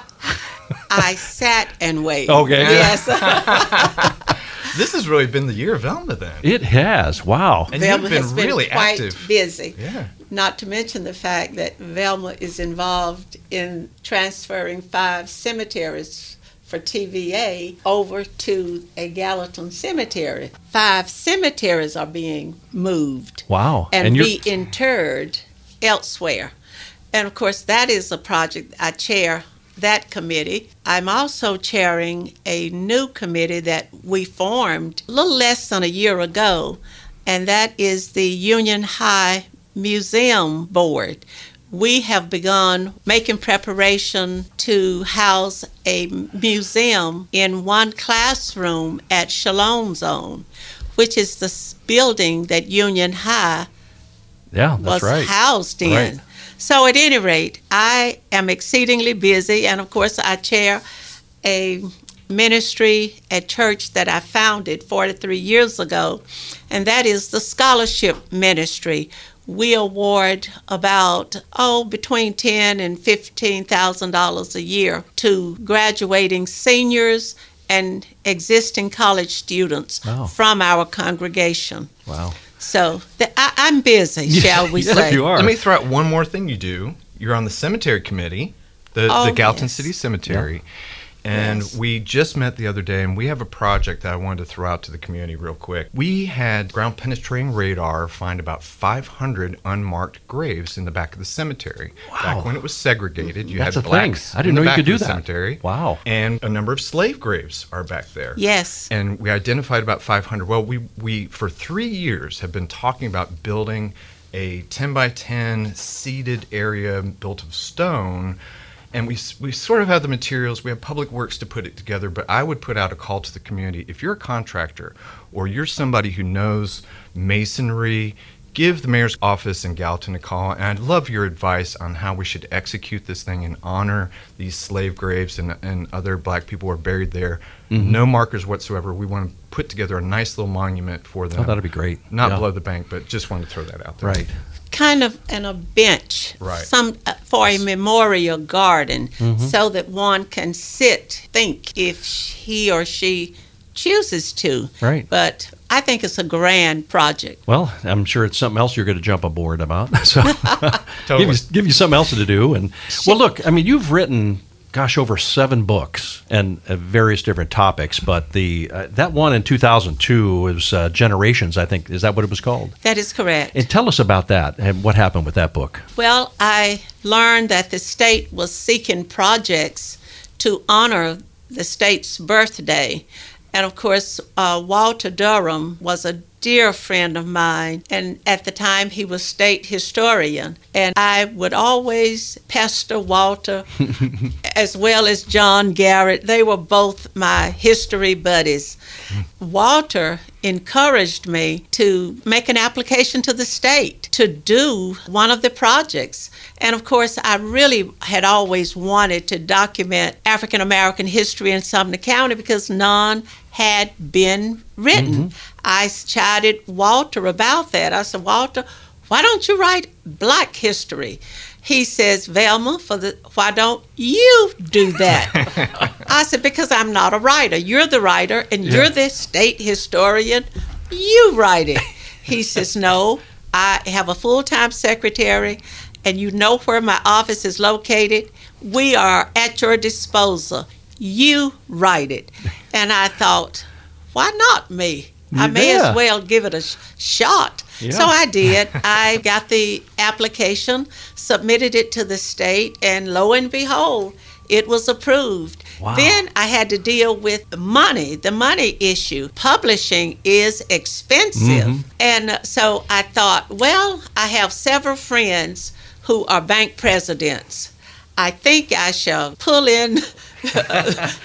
I sat and waited. Okay. Yes. This has really been the year of Velma then. it has. Wow. And Velma you've been has been really quite active. busy. Yeah. Not to mention the fact that Velma is involved in transferring five cemeteries for TVA over to a Gallatin cemetery. Five cemeteries are being moved Wow. and, you're reinterred elsewhere. And of course, that is a project I chair that committee. I'm also chairing a new committee that we formed a little less than a year ago, and that is the Union High Museum Board. We have begun making preparation to house a museum in one classroom at Shalom Zone, which is the building that Union High yeah, that's was right. housed in. Right. So, at any rate, I am exceedingly busy, and of course, I chair a ministry at church that I founded 43 years ago, and that is the Scholarship Ministry. We award about oh between ten and fifteen thousand dollars a year to graduating seniors and existing college students Wow. from our congregation. Wow. So th- I, I'm busy, shall we Yeah, say? you are. Let me throw out one more thing you do. You're on the cemetery committee, the, Oh, the Gallatin yes. City Cemetery. And Yes. we just met the other day, and we have a project that I wanted to throw out to the community real quick. We had ground penetrating radar find about 500 unmarked graves in the back of the cemetery. Wow. Back when it was segregated, you That's had a thing. blacks. I didn't in know the you back could do that. Cemetery. Wow. And a number of slave graves are back there. Yes. And we identified about 500. Well, we, we for three years have been talking about building a 10 by 10 seated area built of stone. And we, we sort of have the materials, we have public works to put it together, but I would put out a call to the community. If you're a contractor or you're somebody who knows masonry give the mayor's office in Gallatin a call, and I'd love your advice on how we should execute this thing and honor these slave graves and, and other black people who are buried there. Mm-hmm. No markers whatsoever. We want to put together a nice little monument for them. Oh, that'd be great. Not Yeah. below the bank, but just wanted to throw that out there. Right. Kind of in a bench Right. some uh, for a memorial garden Mm-hmm. so that one can sit think if he or she chooses to Right. but i think it's a grand project Well, I'm sure it's something else you're going to jump aboard about. So give you give you something else to do. And well, look, I mean, you've written, gosh, over seven books and uh, various different topics. But the uh, that one in 2002 was uh, Generations. I think is that what it was called. that is correct And tell us about that and what happened with that book. Well, I learned that the state was seeking projects to honor the state's birthday. And of course, uh, Walter Durham was a dear friend of mine, and at the time he was state historian. And I would always pester Walter as well as John Garrett. They were both my history buddies. Walter encouraged me to make an application to the state to do one of the projects. And of course, I really had always wanted to document African American history in Sumner County because none had been written. Mm-hmm. I chided Walter about that. I said, Walter, why don't you write black history? He says, Velma, for the why don't you do that? I said, because I'm not a writer. You're the writer and you're the state historian. You write it. He says, no, I have a full-time secretary and you know where my office is located. We are at your disposal. You write it. And I thought, why not me? I may Yeah. as well give it a sh- shot. Yeah. So I did. I got the application, submitted it to the state, and lo and behold, it was approved. Wow. Then I had to deal with the money, the money issue. Publishing is expensive. Mm-hmm. And so I thought, well, I have several friends who are bank presidents. I think I shall pull in,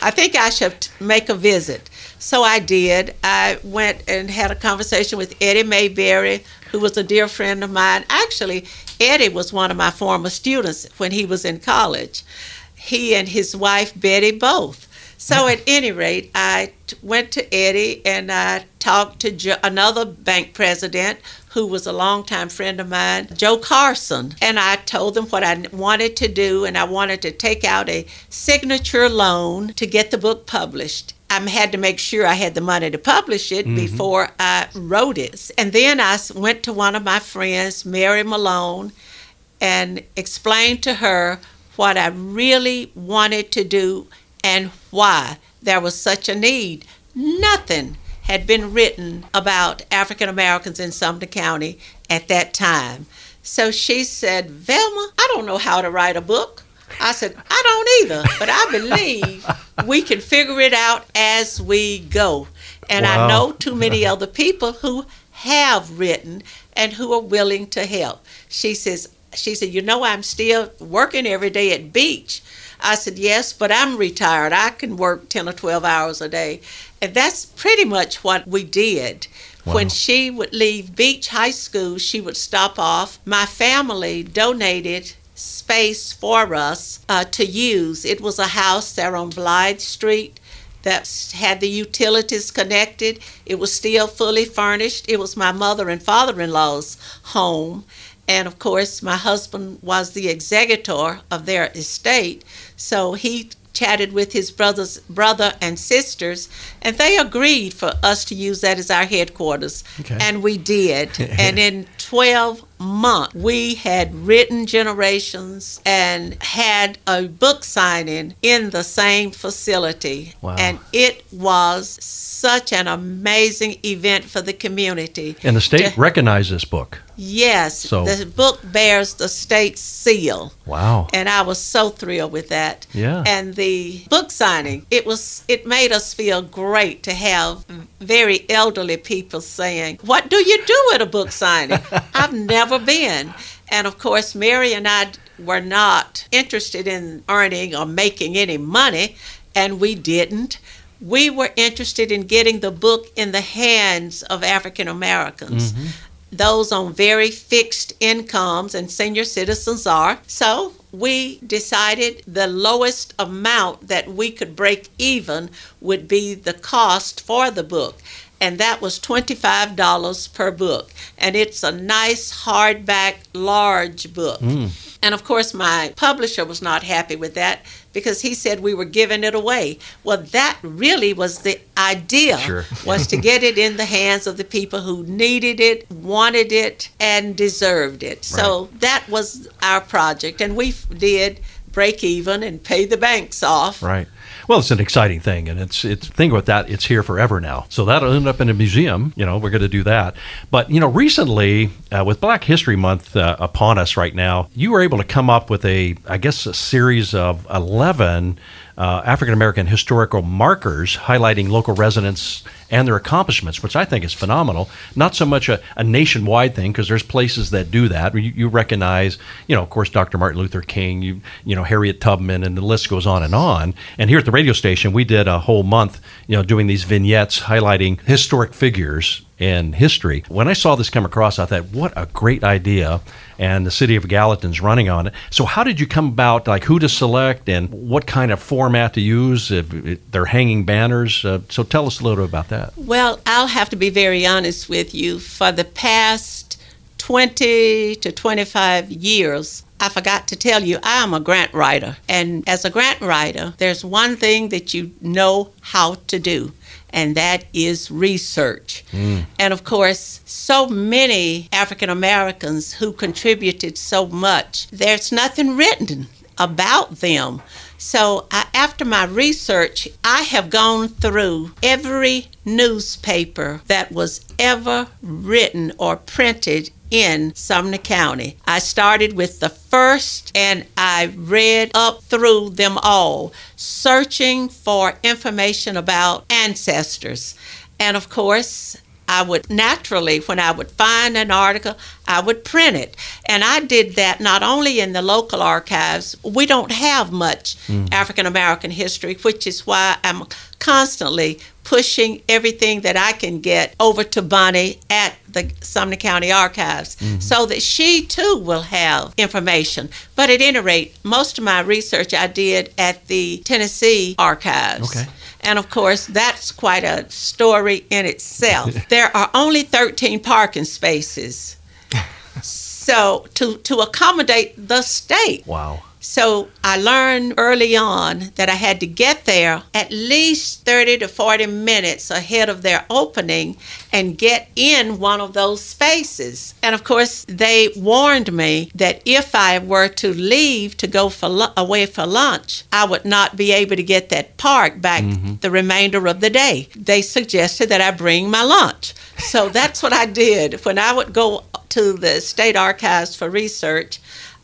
I think I should make a visit. So I did. I went and had a conversation with Eddie Mayberry, who was a dear friend of mine. Actually, Eddie was one of my former students when he was in college. He and his wife, Betty, both. So hmm. at any rate, I t- went to Eddie and I talked to jo- another bank president who was a longtime friend of mine, Joe Carson. And I told them what I wanted to do, and I wanted to take out a signature loan to get the book published. I had to make sure I had the money to publish it mm-hmm. before I wrote it. And then I went to one of my friends, Mary Malone, and explained to her what I really wanted to do and why there was such a need. Nothing had been written about African Americans in Sumner County at that time. So she said, Velma, I don't know how to write a book. I said, I don't either, but I believe we can figure it out as we go. And Wow. I know too many other people who have written and who are willing to help. She says, she said, you know, I'm still working every day at Beech. I said, yes, but I'm retired. I can work 10 or 12 hours a day. And that's pretty much what we did. When she would leave Beech High School, she would stop off. My family donated space for us uh, to use. It was a house there on Blythe Street that had the utilities connected. It was still fully furnished. It was my mother and father in law's home. And of course, my husband was the executor of their estate. So he chatted with his brothers, brother and sisters, and they agreed for us to use that as our headquarters. Okay. And we did. and in 12 months, we had written generations and had a book signing in the same facility. Wow. And it was such an amazing event for the community. And the state To- recognized this book. Yes, So- the book bears the state seal. Wow. And I was so thrilled with that. Yeah. And the book signing, it was it made us feel great to have very elderly people saying, "What do you do at a book signing?" I've never been. And of course, Mary and I were not interested in earning or making any money, and we didn't. We were interested in getting the book in the hands of African Americans. Mm-hmm. those on very fixed incomes, and senior citizens are. So we decided the lowest amount that we could break even would be the cost for the book. And that was $25 per book. And it's a nice hardback, large book. Mm. And of course, my publisher was not happy with that because he said we were giving it away. Well, that really was the idea Sure. was to get it in the hands of the people who needed it, wanted it, and deserved it. So that was our project, and we did break even and pay the banks off. Right. Well, it's an exciting thing, and it's it's think about that. It's here forever now, so that'll end up in a museum. You know, we're going to do that. But you know, recently uh, with Black History Month uh, upon us right now, you were able to come up with a, I guess, a series of eleven uh, African American historical markers highlighting local residents and their accomplishments, which I think is phenomenal. Not so much a, a nationwide thing because there's places that do that. You, you recognize, you know, of course, Dr. Martin Luther King, you you know, Harriet Tubman, and the list goes on and on. And here at the radio station, we did a whole month, you know, doing these vignettes highlighting historic figures in history. When I saw this come across, I thought, what a great idea. And the city of Gallatin's running on it. So, how did you come about, like who to select and what kind of format to use? If they're hanging banners. Uh, so, tell us a little about that. Well, I'll have to be very honest with you. For the past 20 to 25 years, I forgot to tell you, I am a grant writer. And as a grant writer, there's one thing that you know how to do, and that is research. Mm. And of course, so many African Americans who contributed so much, there's nothing written about them. So, I, after my research, I have gone through every newspaper that was ever written or printed in Sumner County. I started with the first and I read up through them all, searching for information about ancestors. And of course, I would naturally, when I would find an article, I would print it. And I did that not only in the local archives, we don't have much mm. African American history, which is why I'm constantly pushing everything that I can get over to Bonnie at the Sumner County Archives mm-hmm. so that she too will have information. But at any rate, most of my research I did at the Tennessee Archives. Okay. And of course, that's quite a story in itself. there are only 13 parking spaces. So, to, to accommodate the state. Wow. So, I learned early on that I had to get there at least 30 to 40 minutes ahead of their opening and get in one of those spaces. And of course, they warned me that if I were to leave to go for lu- away for lunch, I would not be able to get that park back mm-hmm. the remainder of the day. They suggested that I bring my lunch. So that's what I did. When I would go to the state archives for research,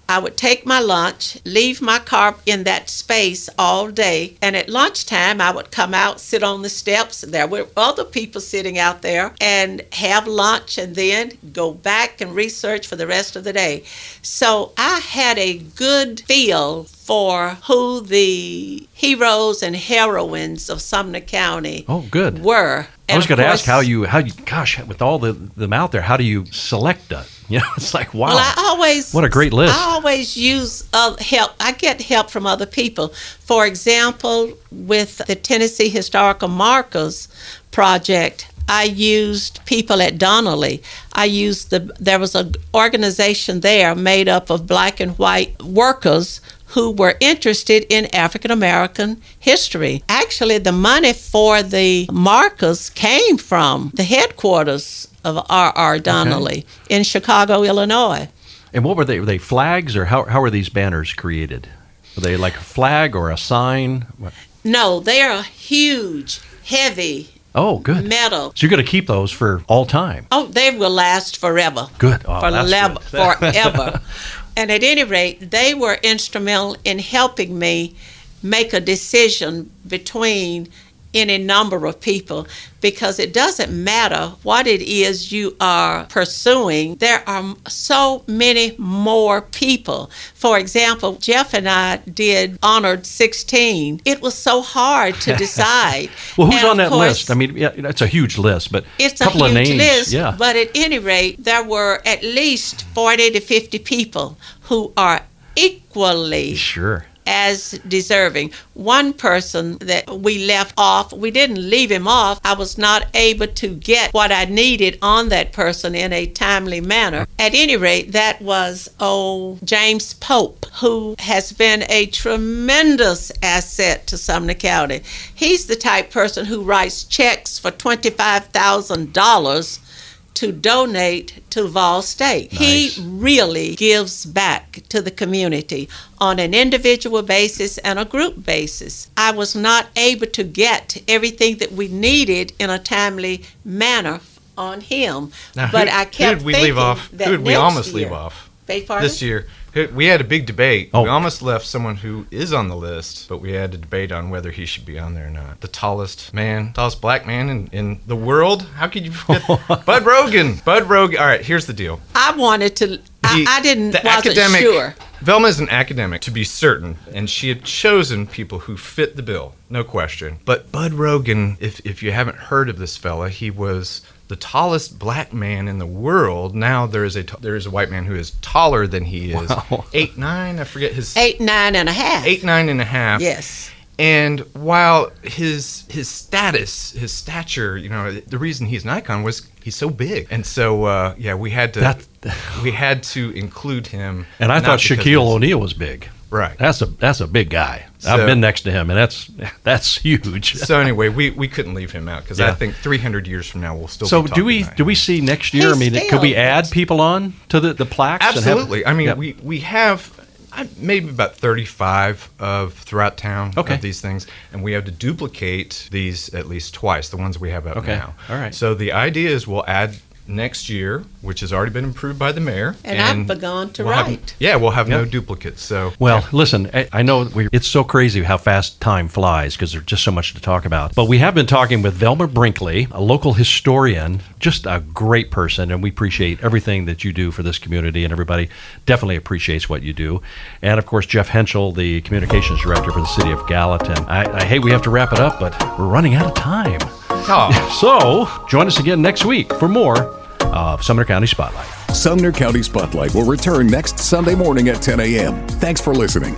I would take my lunch, leave my car in that space all day, and at lunchtime I would come out, sit on the steps. There were other people sitting out there and have lunch and then go back and research for the rest of the day. So I had a good feel for who the heroes and heroines of Sumner County Oh, good. were. I was going to ask how you, how you, gosh, with all the them out there, how do you select that? You know, it's like wow. Well, I always What a great list. I always use uh, help. I get help from other people. For example, with the Tennessee Historical Markers project, I used people at Donnelley. I used the there was an organization there made up of black and white workers who were interested in African American history. Actually, the money for the markers came from the headquarters of R.R. Donnelley in Chicago, Illinois. and what were they? Were they flags or how how were these banners created? Were they like a flag or a sign? What? No, they are huge, heavy Oh, good. metal. So you're going to keep those for all time. Oh, they will last forever. Good. Oh, for that's lev- good. forever. and at any rate, they were instrumental in helping me make a decision between any number of people because it doesn't matter what it is you are pursuing. There are so many more people. For example, Jeff and I did Honored 16. It was so hard to decide. well, who's And on of that course, list? I mean, yeah, it's a huge list, but it's a couple a of huge names. list, yeah. but at any rate, there were at least 40 to 50 people who are equally sure. As deserving. One person that we left off, we didn't leave him off. I was not able to get what I needed on that person in a timely manner. At any rate, that was old James Pope, who has been a tremendous asset to Sumner County. He's the type person who writes checks for $25,000 to donate to Vol State. Nice. He really gives back to the community on an individual basis and a group basis. I was not able to get everything that we needed in a timely manner on him, Now, but who, I who kept did we leave off? Who did we almost year- leave off? This year, Who- we had a big debate. Oh. We almost left someone who is on the list, but we had a debate on whether he should be on there or not. The tallest man, tallest black man in, in the world. How could you forget? Bud Rogan. Bud Rogan. All right, here's the deal. I wanted to. I, The- I didn't. the wasn't academic, sure. Velma is an academic, to be certain, and she had chosen people who fit the bill, no question. But Bud Rogan, if, if you haven't heard of this fella, he was the tallest black man in the world. Now there is a t- there is a white man who is taller than he is, Wow. eight nine. I forget his Eight, nine and a half. eight nine and a half. Yes. And while his his status, his stature, you know, the reason he's an icon was he's so big, and so uh, yeah, we had to That- we had to include him. And I thought Shaquille O'Neal was big. Right. That's a that's a big guy. I've been next to him, and that's that's huge. So anyway, we, we couldn't leave him out because Yeah. I think 300 years from now we'll still. So be do we about do him. we see next year? I mean, still- could we add people on to the the plaques? and have- Absolutely. I mean, Yep. we we have uh, maybe about 35 of throughout town Okay. of these things, and we have to duplicate these at least twice. The ones we have up Okay. now. All right. So the idea is we'll add next year, which has already been approved by the mayor, And I've begun to we'll have- write. yeah, we'll have no duplicates. So Well, listen, I, I know we, it's so crazy how fast time flies because there's just so much to talk about. But we have been talking with Velma Brinkley, a local historian, just a great person, and we appreciate everything that you do for this community, and everybody definitely appreciates what you do. And of course, Jeff Henschel, the communications director for the city of Gallatin. I, I hate we have to wrap it up, but we're running out of time. Aw. So join us again next week for more of Sumner County Spotlight. Sumner County Spotlight will return next Sunday morning at 10 a.m. Thanks for listening.